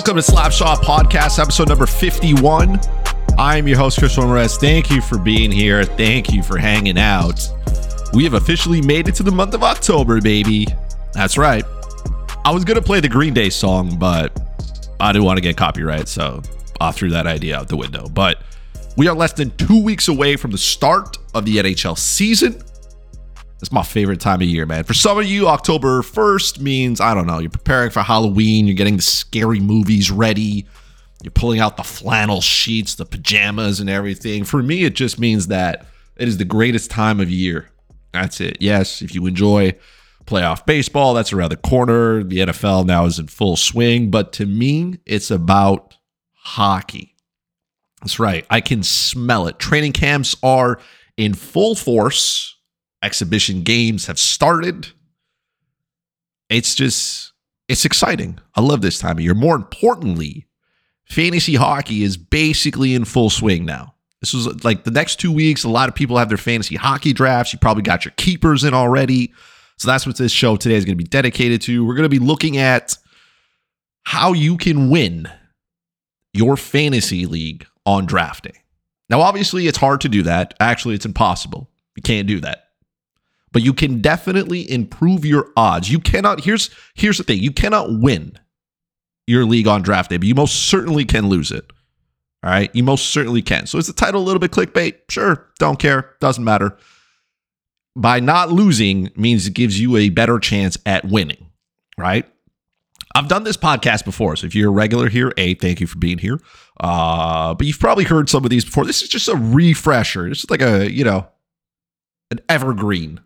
Welcome to Slapshot Podcast, episode number 51. I'm your host, Chris Ramirez. Thank you for being here. Thank you for hanging out. We have officially made it to the month of October, baby. That's right. I was going to play the Green Day song, but I didn't want to get copyright, so I threw that idea out the window. But we are less than two weeks away from the start of the NHL season. It's my favorite time of year, man. For some of you, October 1st means, I don't know, you're preparing for Halloween, you're getting the scary movies ready, you're pulling out the flannel sheets, the pajamas, and everything. For me, it just means that it is the greatest time of year. That's it. Yes, if you enjoy playoff baseball, that's around the corner. The NFL now is in full swing. But to me, it's about hockey. That's right. I can smell it. Training camps are in full force exhibition games have started. It's just, it's exciting. I love this time of year. More importantly, fantasy hockey is basically in full swing now. This was like the next two weeks, a lot of people have their fantasy hockey drafts. You probably got your keepers in already. So that's what this show today is going to be dedicated to. We're going to be looking at how you can win your fantasy league on draft day. Now, obviously, it's hard to do that. Actually, it's impossible. You can't do that but you can definitely improve your odds. You cannot here's here's the thing. You cannot win your league on draft day, but you most certainly can lose it. All right? You most certainly can. So is the title a little bit clickbait? Sure, don't care, doesn't matter. By not losing means it gives you a better chance at winning, right? I've done this podcast before, so if you're a regular here, a thank you for being here. Uh, but you've probably heard some of these before. This is just a refresher. It's like a you know an evergreen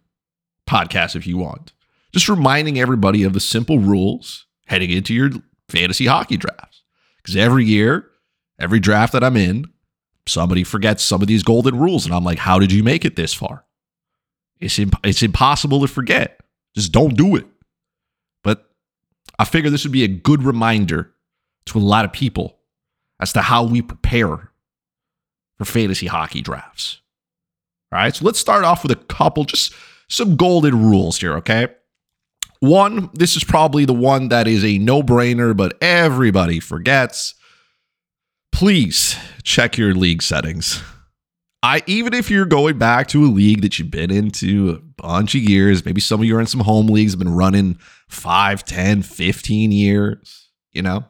podcast if you want. Just reminding everybody of the simple rules heading into your fantasy hockey drafts. Because every year, every draft that I'm in, somebody forgets some of these golden rules. And I'm like, how did you make it this far? It's, imp- it's impossible to forget. Just don't do it. But I figure this would be a good reminder to a lot of people as to how we prepare for fantasy hockey drafts. All right. So let's start off with a couple, just some golden rules here, okay? One, this is probably the one that is a no brainer, but everybody forgets. Please check your league settings. I even if you're going back to a league that you've been into a bunch of years, maybe some of you are in some home leagues have been running 5, 10, 15 years, you know,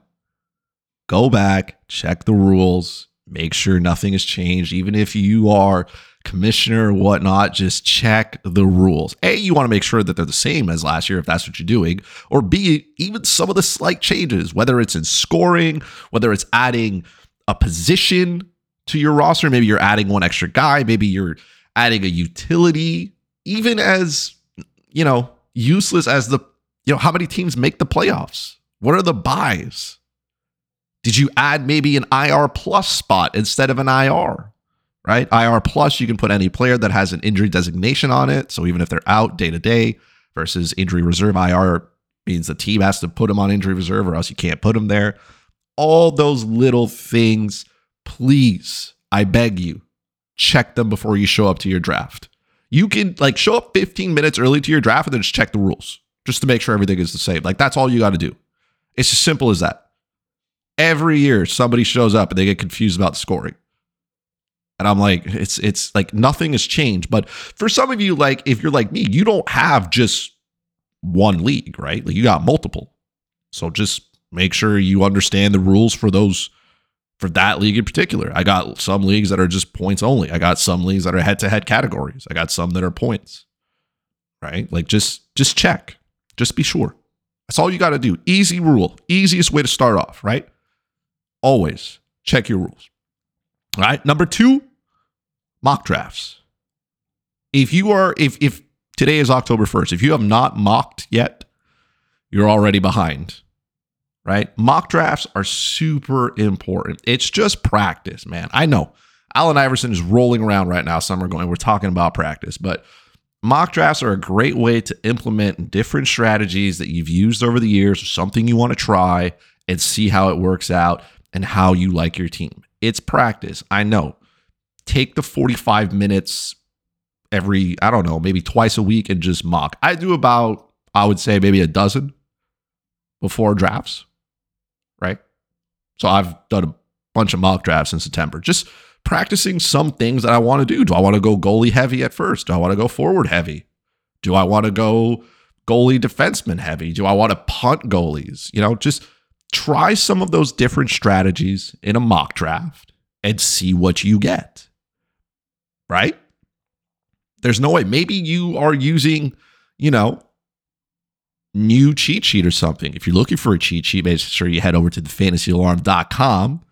go back, check the rules, make sure nothing has changed. Even if you are commissioner or whatnot, just check the rules. A, you want to make sure that they're the same as last year if that's what you're doing, or B, even some of the slight changes, whether it's in scoring, whether it's adding a position to your roster, maybe you're adding one extra guy, maybe you're adding a utility, even as, you know, useless as the, you know, how many teams make the playoffs? What are the byes? Did you add maybe an IR plus spot instead of an IR? right? IR plus, you can put any player that has an injury designation on it. So even if they're out day to day versus injury reserve, IR means the team has to put them on injury reserve or else you can't put them there. All those little things, please, I beg you, check them before you show up to your draft. You can like show up 15 minutes early to your draft and then just check the rules just to make sure everything is the same. Like that's all you got to do. It's as simple as that. Every year, somebody shows up and they get confused about scoring. And I'm like, it's it's like nothing has changed. But for some of you, like if you're like me, you don't have just one league, right? Like you got multiple. So just make sure you understand the rules for those for that league in particular. I got some leagues that are just points only. I got some leagues that are head to head categories. I got some that are points. Right? Like just just check. Just be sure. That's all you got to do. Easy rule. Easiest way to start off, right? Always check your rules. All right. Number two, mock drafts. If you are, if if today is October 1st, if you have not mocked yet, you're already behind. Right? Mock drafts are super important. It's just practice, man. I know. Allen Iverson is rolling around right now. Some are going, we're talking about practice, but mock drafts are a great way to implement different strategies that you've used over the years something you want to try and see how it works out and how you like your team. It's practice. I know. Take the 45 minutes every, I don't know, maybe twice a week and just mock. I do about, I would say, maybe a dozen before drafts. right? So I've done a bunch of mock drafts in September, just practicing some things that I want to do. Do I want to go goalie heavy at first? Do I want to go forward heavy? Do I want to go goalie defenseman heavy? Do I want to punt goalies? You know, just try some of those different strategies in a mock draft and see what you get. Right? There's no way. Maybe you are using, you know, new cheat sheet or something. If you're looking for a cheat sheet, make sure you head over to the thefantasyalarm.com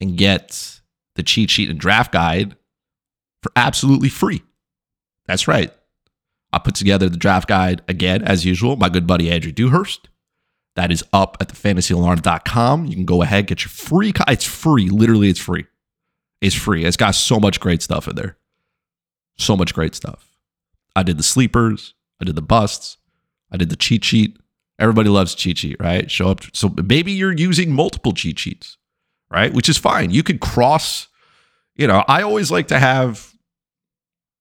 and get the cheat sheet and draft guide for absolutely free. That's right. I put together the draft guide again, as usual. My good buddy Andrew Dewhurst. That is up at thefantasyalarm.com. You can go ahead, get your free. Co- it's free. Literally, it's free. It's free. It's got so much great stuff in there. So much great stuff. I did the sleepers. I did the busts. I did the cheat sheet. Everybody loves cheat sheet, right? Show up. So maybe you're using multiple cheat sheets, right? Which is fine. You could cross, you know, I always like to have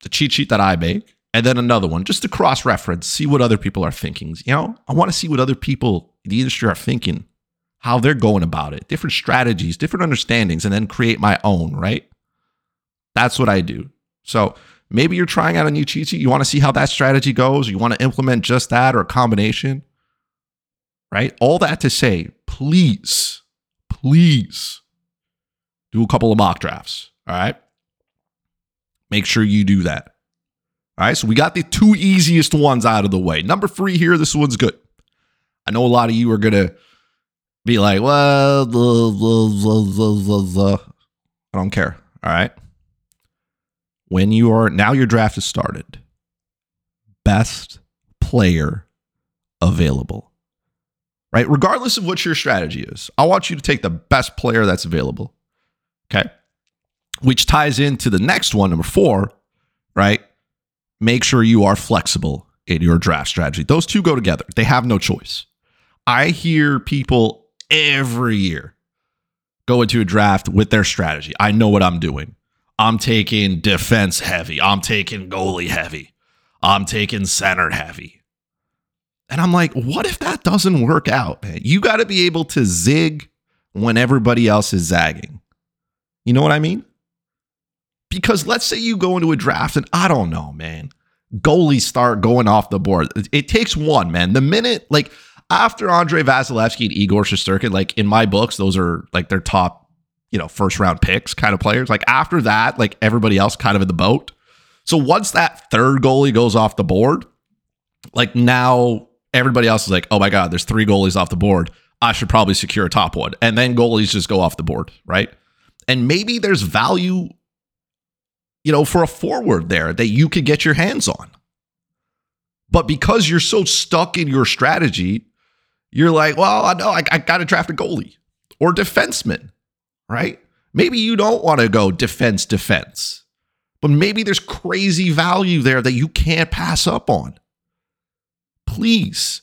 the cheat sheet that I make and then another one just to cross reference, see what other people are thinking. You know, I want to see what other people the industry are thinking, how they're going about it, different strategies, different understandings, and then create my own, right? That's what I do. So maybe you're trying out a new cheat sheet. You want to see how that strategy goes. You want to implement just that or a combination, right? All that to say, please, please do a couple of mock drafts. All right. Make sure you do that. All right, so we got the two easiest ones out of the way. Number three here, this one's good. I know a lot of you are gonna be like, well, I don't care. All right. When you are now your draft is started, best player available. Right? Regardless of what your strategy is, I want you to take the best player that's available. Okay. Which ties into the next one, number four, right? make sure you are flexible in your draft strategy. Those two go together, they have no choice. I hear people every year go into a draft with their strategy. I know what I'm doing. I'm taking defense heavy, I'm taking goalie heavy, I'm taking center heavy. And I'm like, what if that doesn't work out, man? You got to be able to zig when everybody else is zagging. You know what I mean? Because let's say you go into a draft and I don't know, man, goalies start going off the board. It, takes one, man. The minute, like, after Andrei Vasilevskiy and Igor Shesterkin, like, in my books, those are like their top, you know, first round picks kind of players. Like, after that, like, everybody else kind of in the boat. So once that third goalie goes off the board, like, now everybody else is like, oh my God, there's three goalies off the board. I should probably secure a top one. And then goalies just go off the board, right? And maybe there's value you know, for a forward there that you could get your hands on. But because you're so stuck in your strategy, you're like, well, I know I, I got to draft a goalie or defenseman, right? Maybe you don't want to go defense, defense, but maybe there's crazy value there that you can't pass up on. Please,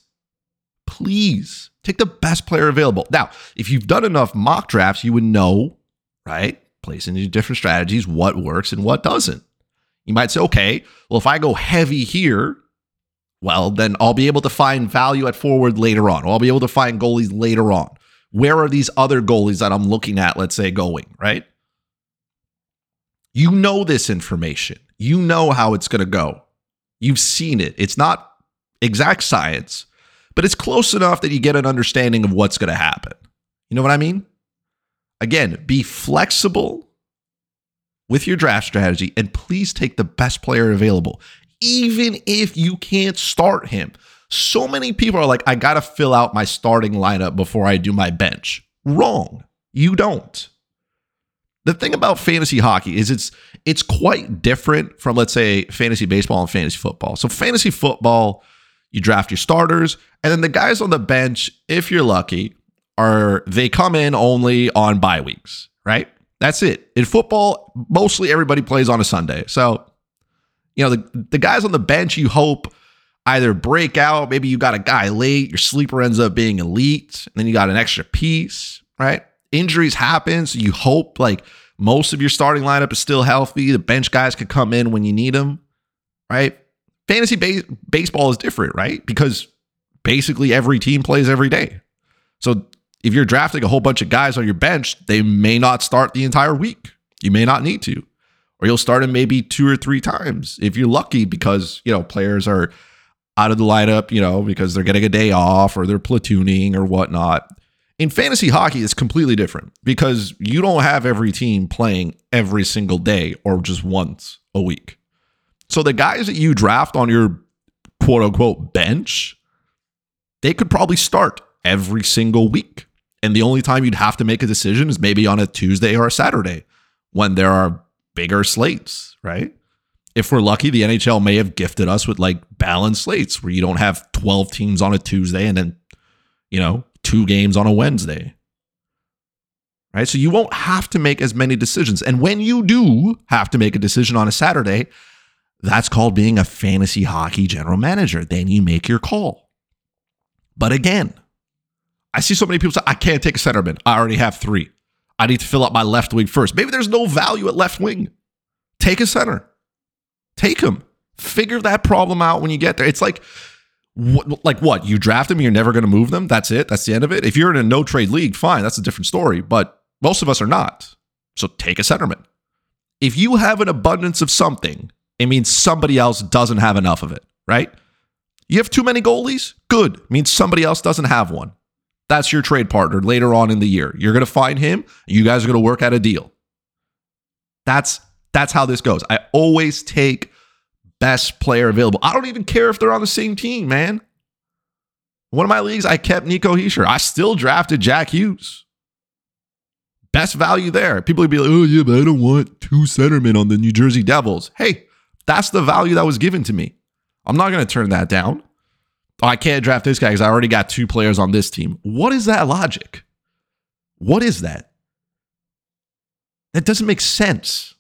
please take the best player available. Now, if you've done enough mock drafts, you would know, right? place into different strategies, what works and what doesn't. You might say, okay, well, if I go heavy here, well, then I'll be able to find value at forward later on. I'll be able to find goalies later on. Where are these other goalies that I'm looking at, let's say, going, right? You know this information. You know how it's going to go. You've seen it. It's not exact science, but it's close enough that you get an understanding of what's going to happen. You know what I mean? Again, be flexible with your draft strategy and please take the best player available, even if you can't start him. So many people are like, I got to fill out my starting lineup before I do my bench. Wrong. You don't. The thing about fantasy hockey is it's it's quite different from let's say fantasy baseball and fantasy football. So fantasy football, you draft your starters and then the guys on the bench, if you're lucky, are they come in only on bye weeks, right? That's it. In football, mostly everybody plays on a Sunday. So, you know, the, the guys on the bench, you hope either break out. Maybe you got a guy late, your sleeper ends up being elite, and then you got an extra piece, right? Injuries happen. So you hope like most of your starting lineup is still healthy. The bench guys could come in when you need them, right? Fantasy base- baseball is different, right? Because basically every team plays every day. So If you're drafting a whole bunch of guys on your bench, they may not start the entire week. You may not need to. Or you'll start them maybe two or three times if you're lucky because, you know, players are out of the lineup, you know, because they're getting a day off or they're platooning or whatnot. In fantasy hockey, it's completely different because you don't have every team playing every single day or just once a week. So the guys that you draft on your quote unquote bench, they could probably start every single week. And the only time you'd have to make a decision is maybe on a Tuesday or a Saturday when there are bigger slates, right? If we're lucky, the NHL may have gifted us with like balanced slates where you don't have 12 teams on a Tuesday and then, you know, two games on a Wednesday. Right? So you won't have to make as many decisions. And when you do have to make a decision on a Saturday, that's called being a fantasy hockey general manager. Then you make your call. But again, I see so many people say, I can't take a centerman. I already have three. I need to fill up my left wing first. Maybe there's no value at left wing. Take a center. Take him. Figure that problem out when you get there. It's like what, like what? You draft them, you're never going to move them. That's it. That's the end of it. If you're in a no trade league, fine. That's a different story. But most of us are not. So take a centerman. If you have an abundance of something, it means somebody else doesn't have enough of it, right? You have too many goalies? Good. It means somebody else doesn't have one. That's your trade partner later on in the year. You're going to find him. You guys are going to work out a deal. That's that's how this goes. I always take best player available. I don't even care if they're on the same team, man. One of my leagues, I kept Nico Hischier. I still drafted Jack Hughes. Best value there. People would be like, oh, yeah, but I don't want two centermen on the New Jersey Devils. Hey, that's the value that was given to me. I'm not going to turn that down. I can't draft this guy because I already got two players on this team. What is that logic? What is that? That doesn't make sense.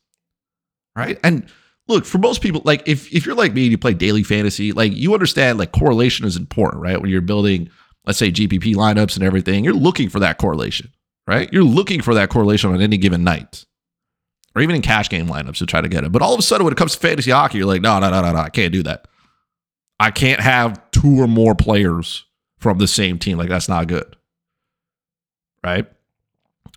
Right. And look for most people like if, if you're like me and you play daily fantasy like you understand like correlation is important right when you're building let's say gpp lineups and everything you're looking for that correlation right you're looking for that correlation on any given night or even in cash game lineups to try to get it but all of a sudden when it comes to fantasy hockey you're like no no no no no i can't do that i can't have two or more players from the same team like that's not good right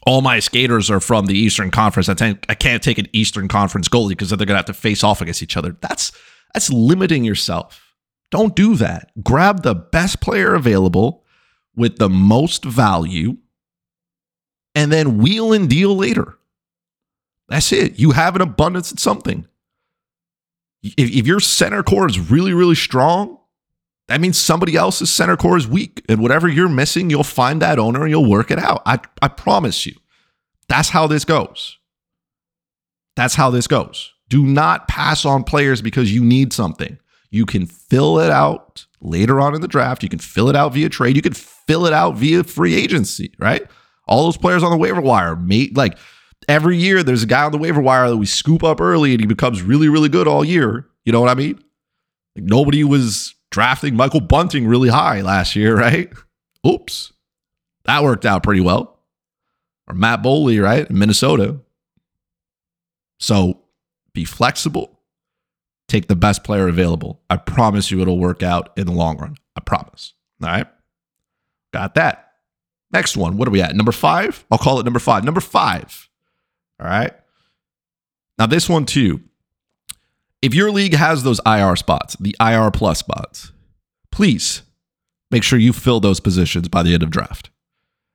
all my skaters are from the Eastern Conference. I, t- I can't take an Eastern Conference goalie because they're to have to face off against each other. That's that's limiting yourself. Don't do that. Grab the best player available with the most value and then wheel and deal later. That's it. You have an abundance of something. If, if your center core is really, really strong, that means somebody else's center core is weak. And whatever you're missing, you'll find that owner and you'll work it out. I, I promise you. That's how this goes. That's how this goes. Do not pass on players because you need something. You can fill it out later on in the draft. You can fill it out via trade. You can fill it out via free agency, right? All those players on the waiver wire, mate, like every year there's a guy on the waiver wire that we scoop up early and he becomes really, really good all year. You know what I mean? Like nobody was drafting Michael Bunting really high last year, right? Oops. That worked out pretty well. Or Matt Boldy, right? In Minnesota. So be flexible. Take the best player available. I promise you it'll work out in the long run. I promise. All right. Got that. Next one. What are we at? Number five? I'll call it number five. Number five. All right. Now, this one too if your league has those IR spots, the IR plus spots, please make sure you fill those positions by the end of draft.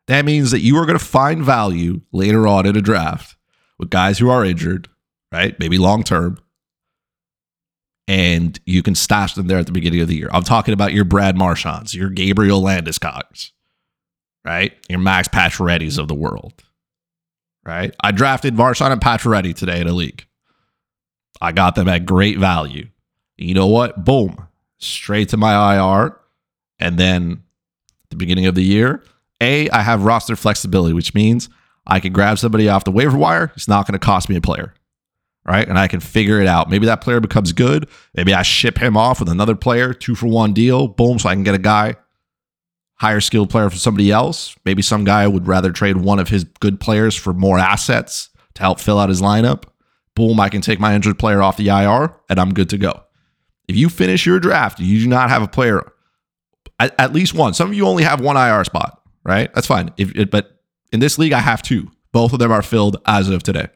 That means that you are going to find value later on in a draft with guys who are injured, right? Maybe long term. And you can stash them there at the beginning of the year. I'm talking about your Brad Marchands, your Gabriel Landeskog's, right? Your Max Pacioretty's of the world, right? I drafted Marchand and Pacioretty today in a league. I got them at great value. You know what? Boom, straight to my IR. And then at the beginning of the year, A, I have roster flexibility, which means I can grab somebody off the waiver wire. It's not going to cost me a player. Right. And I can figure it out. Maybe that player becomes good. Maybe I ship him off with another player, two for one deal. Boom. So I can get a guy, higher skilled player for somebody else. Maybe some guy would rather trade one of his good players for more assets to help fill out his lineup boom, I can take my injured player off the IR and I'm good to go. If you finish your draft, you do not have a player, at, at least one. Some of you only have one IR spot, right? That's fine. If but in this league, I have two. Both of them are filled as of today.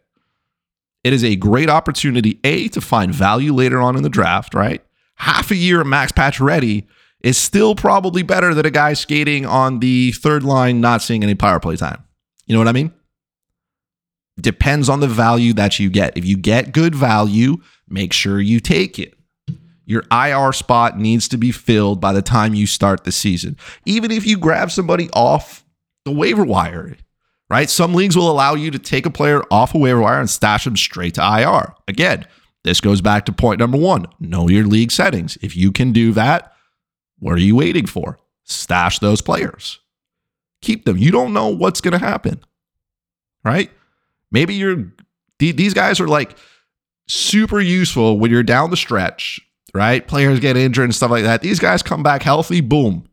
It is a great opportunity, A, to find value later on in the draft, right? Half a year Max Pacioretty is still probably better than a guy skating on the third line, not seeing any power play time. You know what I mean? Depends on the value that you get. If you get good value, make sure you take it. Your IR spot needs to be filled by the time you start the season. Even if you grab somebody off the waiver wire, right? Some leagues will allow you to take a player off a waiver wire and stash them straight to IR. Again, this goes back to point number one know your league settings. If you can do that, what are you waiting for? Stash those players, keep them. You don't know what's going to happen, right? Maybe you're, these guys are like super useful when you're down the stretch, right? Players get injured and stuff like that. These guys come back healthy, boom.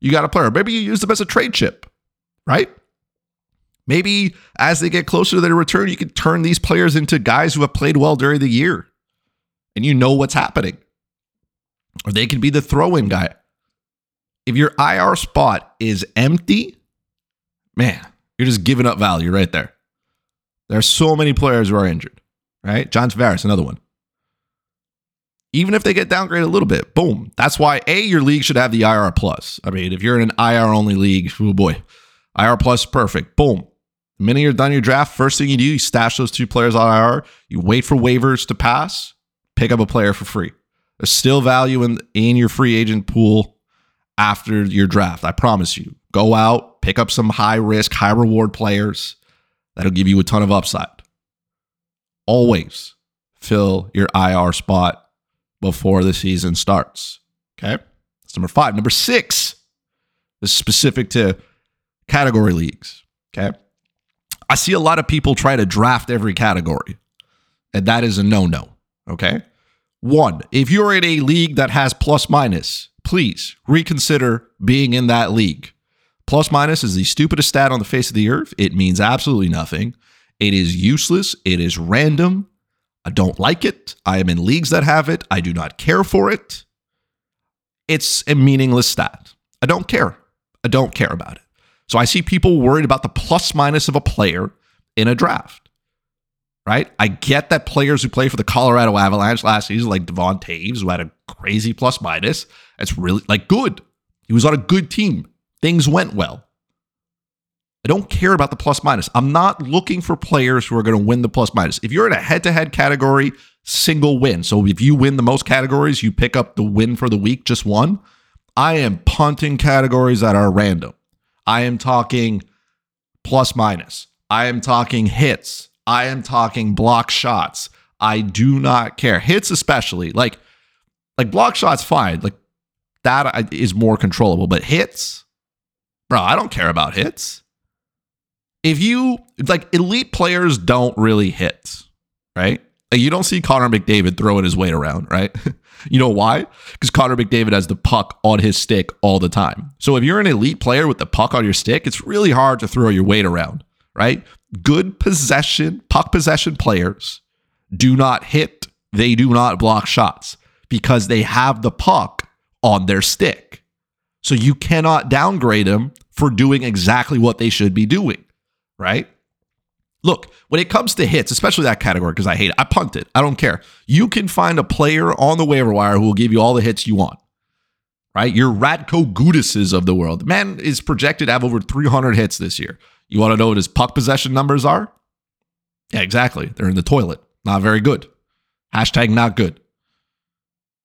You got a player. Maybe you use them as a trade chip, right? Maybe as they get closer to their return, you can turn these players into guys who have played well during the year and you know what's happening. Or they can be the throw in guy. If your IR spot is empty, man, you're just giving up value right there. There are so many players who are injured, right? John Tavares, another one. Even if they get downgraded a little bit, boom. That's why A, your league should have the IR plus. I mean, if you're in an IR only league, oh boy, IR plus perfect. Boom. The minute you're done your draft, first thing you do, you stash those two players on IR. You wait for waivers to pass, pick up a player for free. There's still value in, in your free agent pool after your draft. I promise you. Go out, pick up some high risk, high reward players that'll give you a ton of upside. Always fill your IR spot before the season starts. Okay. That's number five. Number six is specific to category leagues. Okay. I see a lot of people try to draft every category, and that is a no no. Okay. One, if you're in a league that has plus minus, please reconsider being in that league. Plus minus is the stupidest stat on the face of the earth. It means absolutely nothing. It is useless. It is random. I don't like it. I am in leagues that have it. I do not care for it. It's a meaningless stat. I don't care. I don't care about it. So I see people worried about the plus minus of a player in a draft. Right? I get that players who play for the Colorado Avalanche last season, like Devon Toews, who had a crazy plus minus, it's really like good. He was on a good team. Things went well. I don't care about the plus minus. I'm not looking for players who are going to win the plus minus. If you're in a head to head category, single win. So if you win the most categories, you pick up the win for the week, just one. I am punting categories that are random. I am talking plus minus. I am talking hits. I am talking block shots. I do not care. Hits especially. Like like block shots fine. Like that is more controllable, but hits? Bro, I don't care about hits. If you like elite players don't really hit, right? Like you don't see Connor McDavid throwing his weight around, right? You know why? Because Connor McDavid has the puck on his stick all the time. So if you're an elite player with the puck on your stick, it's really hard to throw your weight around, right? Good possession, puck possession players do not hit, they do not block shots because they have the puck on their stick. So you cannot downgrade them for doing exactly what they should be doing, right? Look, when it comes to hits, especially that category, because I hate it, I punt it. I don't care. You can find a player on the waiver wire who will give you all the hits you want. Right? Your Radko Gudases of the world. Man is projected to have over 300 hits this year. You want to know what his puck possession numbers are? Yeah, exactly. They're in the toilet. Not very good. Hashtag not good.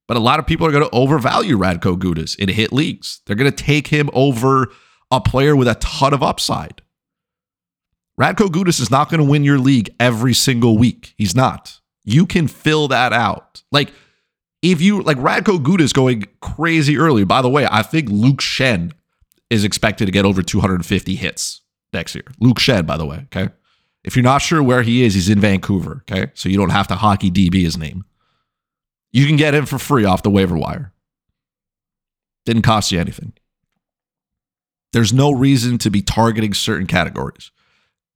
But a lot of people are going to overvalue Radko Gudas in hit leagues. They're going to take him over a player with a ton of upside. Radko Gudas is not going to win your league every single week. He's not. You can fill that out. Like, if you like Radko Gudas going crazy early, by the way, I think Luke Schenn is expected to get over 250 hits next year. Luke Schenn, by the way, okay? If you're not sure where he is, he's in Vancouver, okay? So you don't have to hockey DB his name. You can get him for free off the waiver wire. Didn't cost you anything. There's no reason to be targeting certain categories.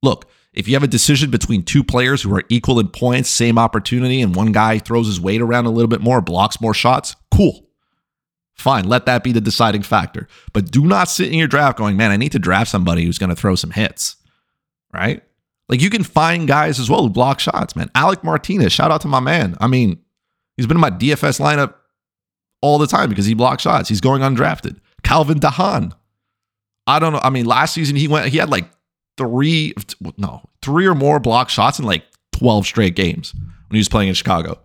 Look, if you have a decision between two players who are equal in points, same opportunity, and one guy throws his weight around a little bit more, blocks more shots, cool. Fine, let that be the deciding factor. But do not sit in your draft going, man, I need to draft somebody who's going to throw some hits, right? Like you can find guys as well who block shots, man. Alec Martinez, shout out to my man. I mean, he's been in my DFS lineup all the time because he blocks shots. He's going undrafted. Calvin DeHaan. I don't know. I mean, last season he went, he had like three, no, three or more block shots in like 12 straight games when he was playing in Chicago.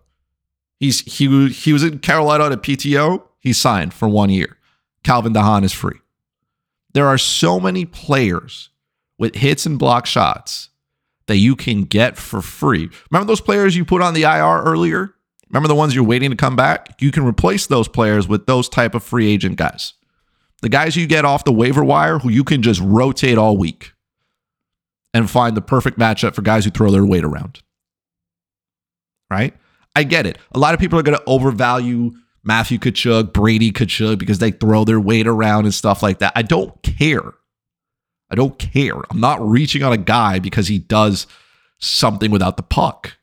He's he he was in Carolina at a PTO. He signed for one year. Calvin de Haan is free. There are so many players with hits and block shots that you can get for free. Remember those players you put on the IR earlier? Remember the ones you're waiting to come back? You can replace those players with those type of free agent guys. The guys you get off the waiver wire who you can just rotate all week and find the perfect matchup for guys who throw their weight around. Right? I get it. A lot of people are going to overvalue Matthew Tkachuk, Brady Tkachuk because they throw their weight around and stuff like that. I don't care. I don't care. I'm not reaching on a guy because he does something without the puck.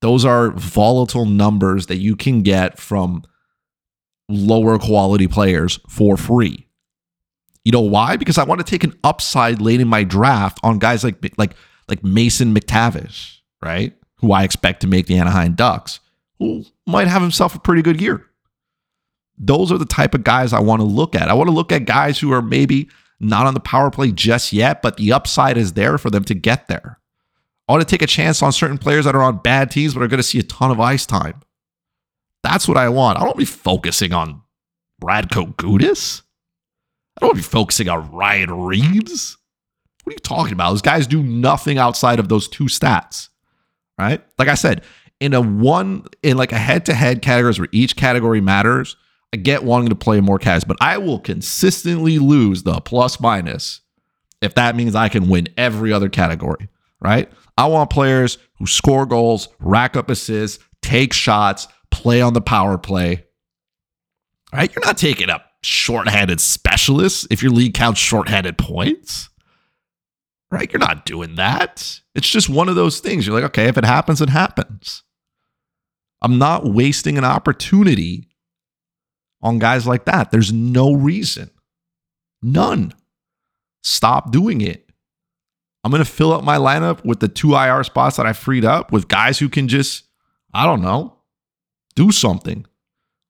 Those are volatile numbers that you can get from lower quality players for free. You know why? Because I want to take an upside late in my draft on guys like like like Mason McTavish, right? Who I expect to make the Anaheim Ducks, who might have himself a pretty good year. Those are the type of guys I want to look at. I want to look at guys who are maybe not on the power play just yet, but the upside is there for them to get there. I want to take a chance on certain players that are on bad teams but are going to see a ton of ice time. That's what I want. I don't want to be focusing on Radko Gudas. I don't want to be focusing on Ryan Reaves. What are you talking about? Those guys do nothing outside of those two stats, right? Like I said, in a one, in like a head to head categories where each category matters, I get wanting to play more cash, but I will consistently lose the plus minus if that means I can win every other category, right? I want players who score goals, rack up assists, take shots, play on the power play. Right? You're not taking up shorthanded specialists if your league counts shorthanded points. Right? You're not doing that. It's just one of those things. You're like, okay, if it happens, it happens. I'm not wasting an opportunity on guys like that. There's no reason. None. Stop doing it. I'm going to fill up my lineup with the two IR spots that I freed up with guys who can just, I don't know, do something.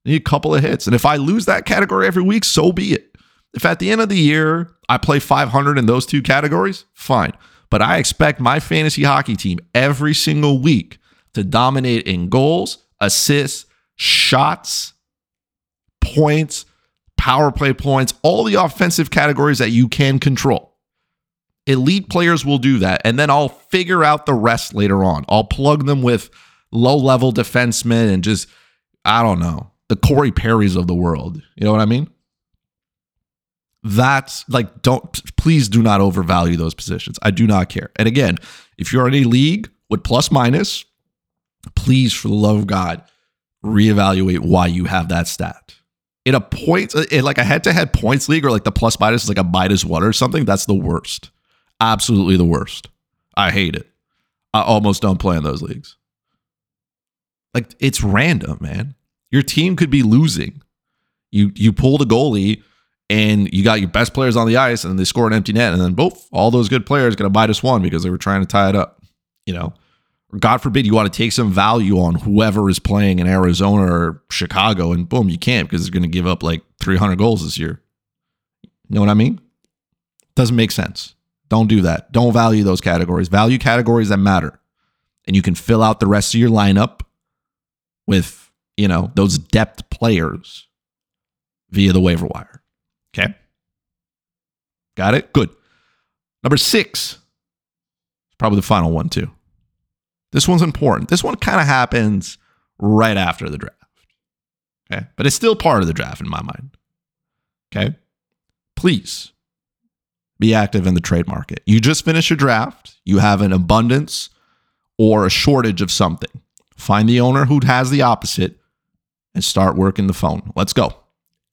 I need a couple of hits. And if I lose that category every week, so be it. If at the end of the year I play 500 in those two categories, fine. But I expect my fantasy hockey team every single week to dominate in goals, assists, shots, points, power play points, all the offensive categories that you can control. Elite players will do that. And then I'll figure out the rest later on. I'll plug them with low level defensemen and just, I don't know, the Corey Perrys of the world. You know what I mean? That's like, don't, please do not overvalue those positions. I do not care. And again, if you're in a league with plus minus, please, for the love of God, reevaluate why you have that stat. In a point uh, in like a head-to-head points league or like the plus minus is like a minus one or something that's the worst. Absolutely the worst. I hate it. I almost don't play in those leagues. Like it's random man. Your team could be losing. You you pull the goalie and you got your best players on the ice and they score an empty net and then both all those good players get a minus one because they were trying to tie it up you know God forbid you want to take some value on whoever is playing in Arizona or Chicago, and boom, you can't because they're going to give up like 300 goals this year. You know what I mean? Doesn't make sense. Don't do that. Don't value those categories. Value categories that matter. And you can fill out the rest of your lineup with, you know, those depth players via the waiver wire. Okay. Got it? Good. Number six, probably the final one, too. This one's important. This one kind of happens right after the draft. Okay. But it's still part of the draft in my mind. Okay. Please be active in the trade market. You just finished your draft, you have an abundance or a shortage of something. Find the owner who has the opposite and start working the phone. Let's go.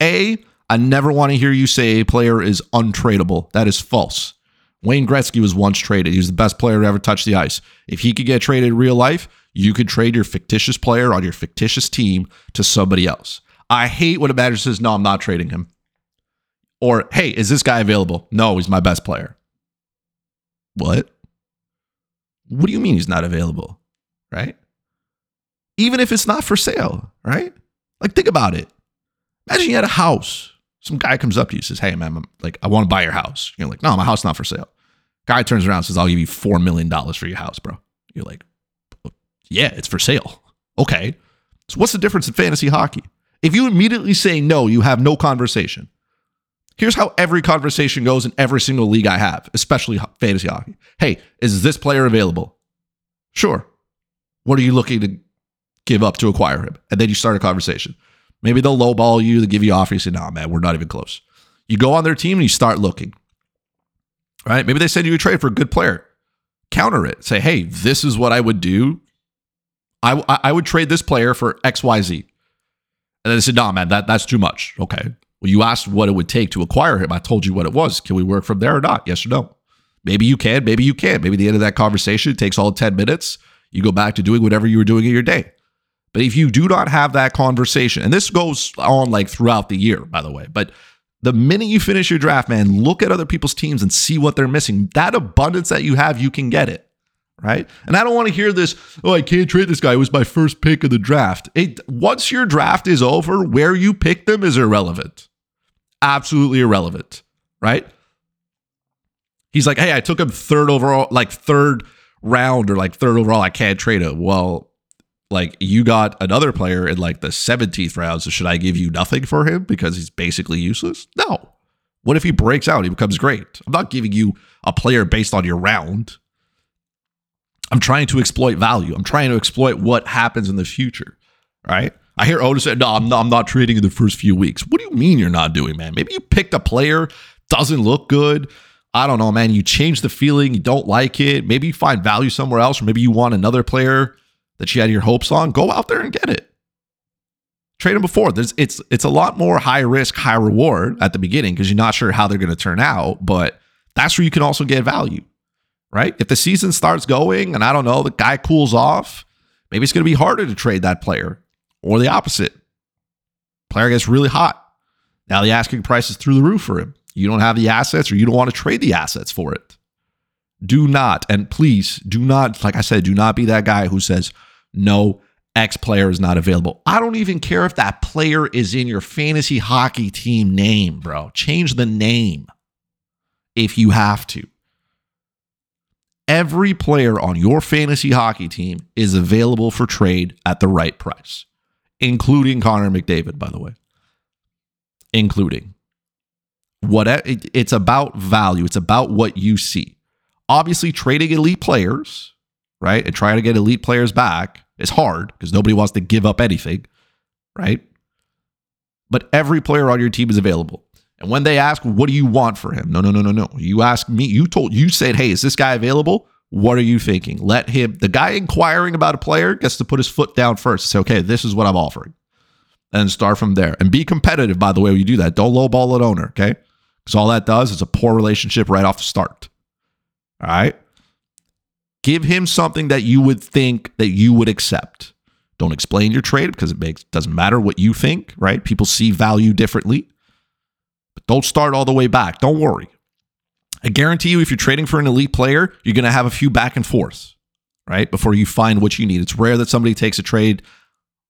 A, I never want to hear you say a player is untradeable. That is false. Wayne Gretzky was once traded. He was the best player to ever touch the ice. If he could get traded in real life, you could trade your fictitious player on your fictitious team to somebody else. I hate when a manager says, no, I'm not trading him. Or, hey, is this guy available? No, he's my best player. What? What do you mean he's not available? Right? Even if it's not for sale, right? Like, think about it. Imagine you had a house. Some guy comes up to you says, Hey, man, I'm like, I want to buy your house. You're like, No, my house not for sale. Guy turns around and says, I'll give you $4 million for your house, bro. You're like, oh, Yeah, it's for sale. Okay. So, what's the difference in fantasy hockey? If you immediately say no, you have no conversation. Here's how every conversation goes in every single league I have, especially fantasy hockey. Hey, is this player available? Sure. What are you looking to give up to acquire him? And then you start a conversation. Maybe they'll lowball you, they give you offer. You say, nah, man, we're not even close. You go on their team and you start looking. Right? Maybe they send you a trade for a good player. Counter it. Say, hey, this is what I would do. I, I would trade this player for XYZ. And then they said, nah, man, that, that's too much. Okay. Well, you asked what it would take to acquire him. I told you what it was. Can we work from there or not? Yes or no? Maybe you can, maybe you can't. Maybe the end of that conversation takes all 10 minutes. You go back to doing whatever you were doing in your day. But if you do not have that conversation, and this goes on like throughout the year, by the way, but the minute you finish your draft, man, look at other people's teams and see what they're missing. That abundance that you have, you can get it. Right. And I don't want to hear this, oh, I can't trade this guy. It was my first pick of the draft. It, once your draft is over, where you pick them is irrelevant absolutely irrelevant, right? He's like, hey, I took him third overall, like third round or like third overall. I can't trade him. Well, like you got another player in like the 17th round. So should I give you nothing for him because he's basically useless? No. What if he breaks out? He becomes great. I'm not giving you a player based on your round. I'm trying to exploit value. I'm trying to exploit what happens in the future, right? I hear Otis say, no, I'm not, I'm not trading in the first few weeks. What do you mean you're not doing, man? Maybe you picked a player, doesn't look good. I don't know, man. You change the feeling, you don't like it. Maybe you find value somewhere else, or maybe you want another player that you had your hopes on. Go out there and get it. Trade them before. There's it's it's a lot more high risk, high reward at the beginning because you're not sure how they're going to turn out, but that's where you can also get value. Right? If the season starts going and I don't know, the guy cools off, maybe it's going to be harder to trade that player or the opposite. Player gets really hot. Now the asking price is through the roof for him. You don't have the assets or you don't want to trade the assets for it. Do not, and please do not, like I said, do not be that guy who says, no, X player is not available. I don't even care if that player is in your fantasy hockey team name, bro. Change the name if you have to. Every player on your fantasy hockey team is available for trade at the right price including Connor McDavid, by the way. Including what it's about value. It's about what you see. Obviously, trading elite players, right, and trying to get elite players back is hard because nobody wants to give up anything, right? But every player on your team is available. And when they ask, what do you want for him? No, no, no, no, no. You ask me, you told, you said, hey, is this guy available? What are you thinking? Let him, the guy inquiring about a player gets to put his foot down first. Say, okay, this is what I'm offering. And start from there. And be competitive, by the way, when you do that. Don't lowball an owner, okay? Because all that does is a poor relationship right off the start. All right? Give him something that you would think that you would accept. Don't explain your trade because it makes doesn't matter what you think, right? People see value differently. But don't start all the way back. Don't worry. I guarantee you, if you're trading for an elite player, you're going to have a few back and forths, right? Before you find what you need. It's rare that somebody takes a trade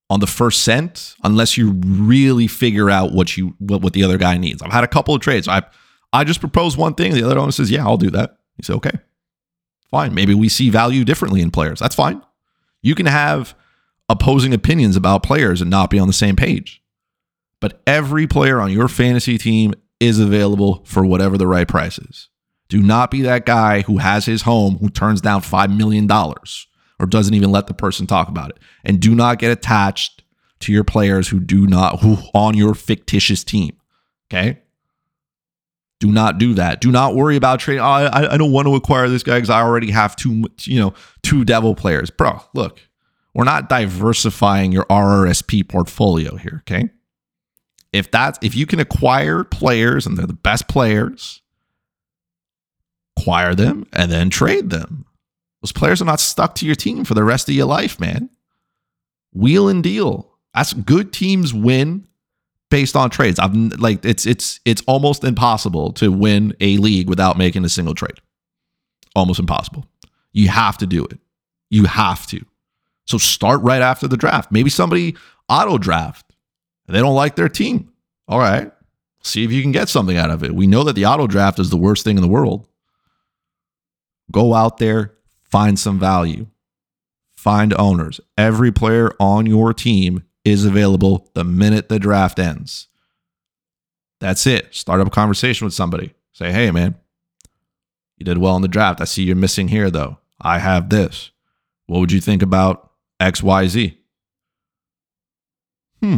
on the first cent unless you really figure out what you what, what the other guy needs. I've had a couple of trades. I I just propose one thing, the other owner says, "Yeah, I'll do that." You say, "Okay, fine. Maybe we see value differently in players. That's fine. You can have opposing opinions about players and not be on the same page. But every player on your fantasy team is available for whatever the right price is. Do not be that guy who has his home who turns down $5 million or doesn't even let the person talk about it. And do not get attached to your players who do not, who on your fictitious team. Okay. Do not do that. Do not worry about trading. Oh, I, I don't want to acquire this guy because I already have two, you know, two devil players. Bro, look, we're not diversifying your RRSP portfolio here. Okay. If that's if you can acquire players and they're the best players acquire them, and then trade them. Those players are not stuck to your team for the rest of your life, man. Wheel and deal. That's good teams win based on trades. I've like it's it's it's almost impossible to win a league without making a single trade. Almost impossible. You have to do it. You have to. So start right after the draft. Maybe somebody auto draft. They don't like their team. All right. See if you can get something out of it. We know that the auto draft is the worst thing in the world. Go out there, find some value. Find owners. Every player on your team is available the minute the draft ends. That's it. Start up a conversation with somebody. Say, hey, man, you did well in the draft. I see you're missing here, though. I have this. What would you think about XYZ? Hmm,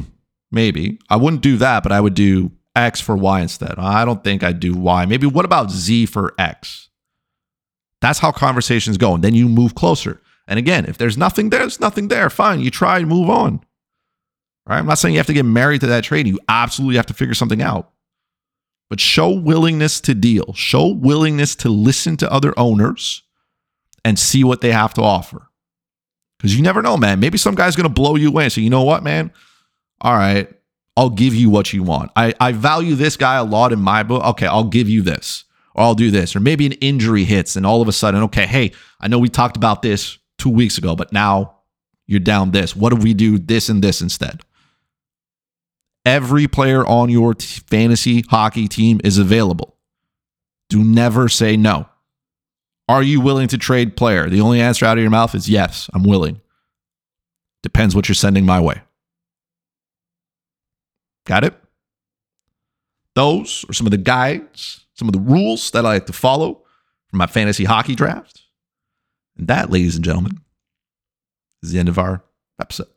maybe. I wouldn't do that, but I would do X for Y instead. I don't think I'd do Y. Maybe what about Z for X? That's how conversations go. And then you move closer. And again, if there's nothing there, there's nothing there. Fine. You try and move on. Right? I'm not saying you have to get married to that trade. You absolutely have to figure something out. But show willingness to deal, show willingness to listen to other owners and see what they have to offer. Because you never know, man. Maybe some guy's going to blow you away and say, you know what, man? All right, I'll give you what you want. I, I value this guy a lot in my book. Okay, I'll give you this, or I'll do this. Or maybe an injury hits and all of a sudden, okay, hey, I know we talked about this two weeks ago, but now you're down this. What do we do this and this instead? Every player on your t- fantasy hockey team is available. Do never say no. Are you willing to trade player? The only answer out of your mouth is yes, I'm willing. Depends what you're sending my way. Got it? Those are some of the guides, some of the rules that I like to follow for my fantasy hockey draft. And that, ladies and gentlemen, is the end of our episode.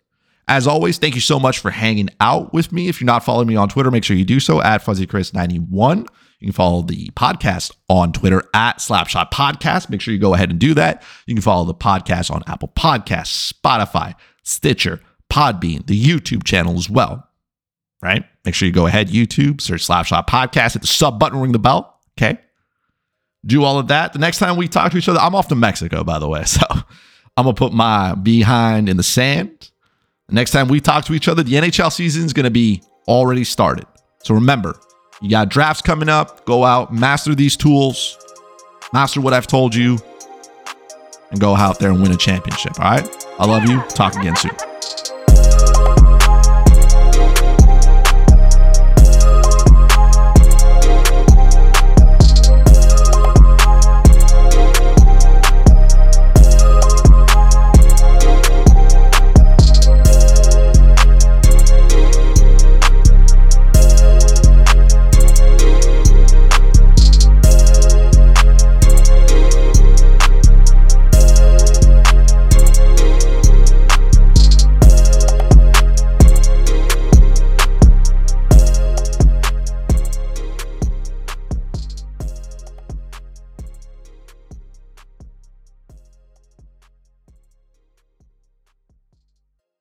As always, thank you so much for hanging out with me. If you're not following me on Twitter, make sure you do so at FuzzyChris91. You can follow the podcast on Twitter at Slapshot Podcast. Make sure you go ahead and do that. You can follow the podcast on Apple Podcasts, Spotify, Stitcher, Podbean, the YouTube channel as well. Right? Make sure you go ahead, YouTube, search Slapshot Podcast, hit the sub button, ring the bell. Okay. Do all of that. The next time we talk to each other, I'm off to Mexico, by the way. So I'm going to put my behind in the sand next time we talk to each other, the NHL season is going to be already started. So remember, you got drafts coming up. Go out, master these tools, master what I've told you, and go out there and win a championship. All right. I love you. Talk again soon.